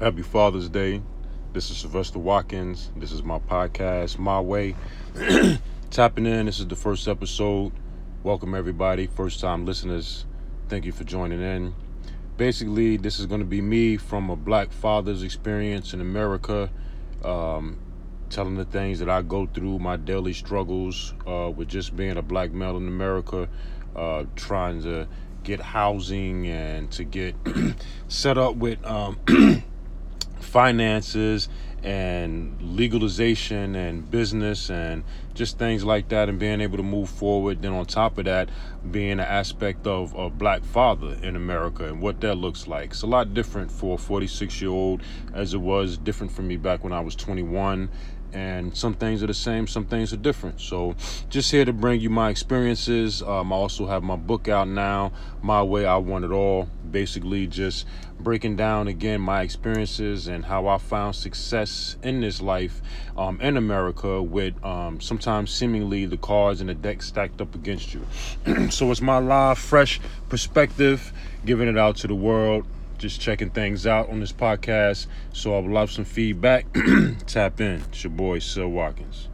Happy Father's Day. This is Sylvester Watkins. This is my podcast, My Way. Tapping in. This is the first episode. Welcome, everybody. First time listeners. Thank you for joining in. Basically, this is going to be me from a black father's experience in America, um, telling the things that I go through, my daily struggles uh, with just being a black male in America, uh, trying to get housing and to get set up with um, finances and legalization and business and just things like that and being able to move forward. Then on top of that being an aspect of a black father in america and what that looks like. It's a lot different for a 46 year old as it was different for me back when i was 21 and some things are the same some things are different. So just here to bring you my experiences. Um, i also have my book out now my way i want it all. Basically just breaking down again my experiences and how i found success in this life um, in america with um, sometimes seemingly the cards and the deck stacked up against you. So it's my live fresh perspective giving it out to the world just checking things out on this podcast. So I would love some feedback. Tap in. It's your boy, Sil Watkins.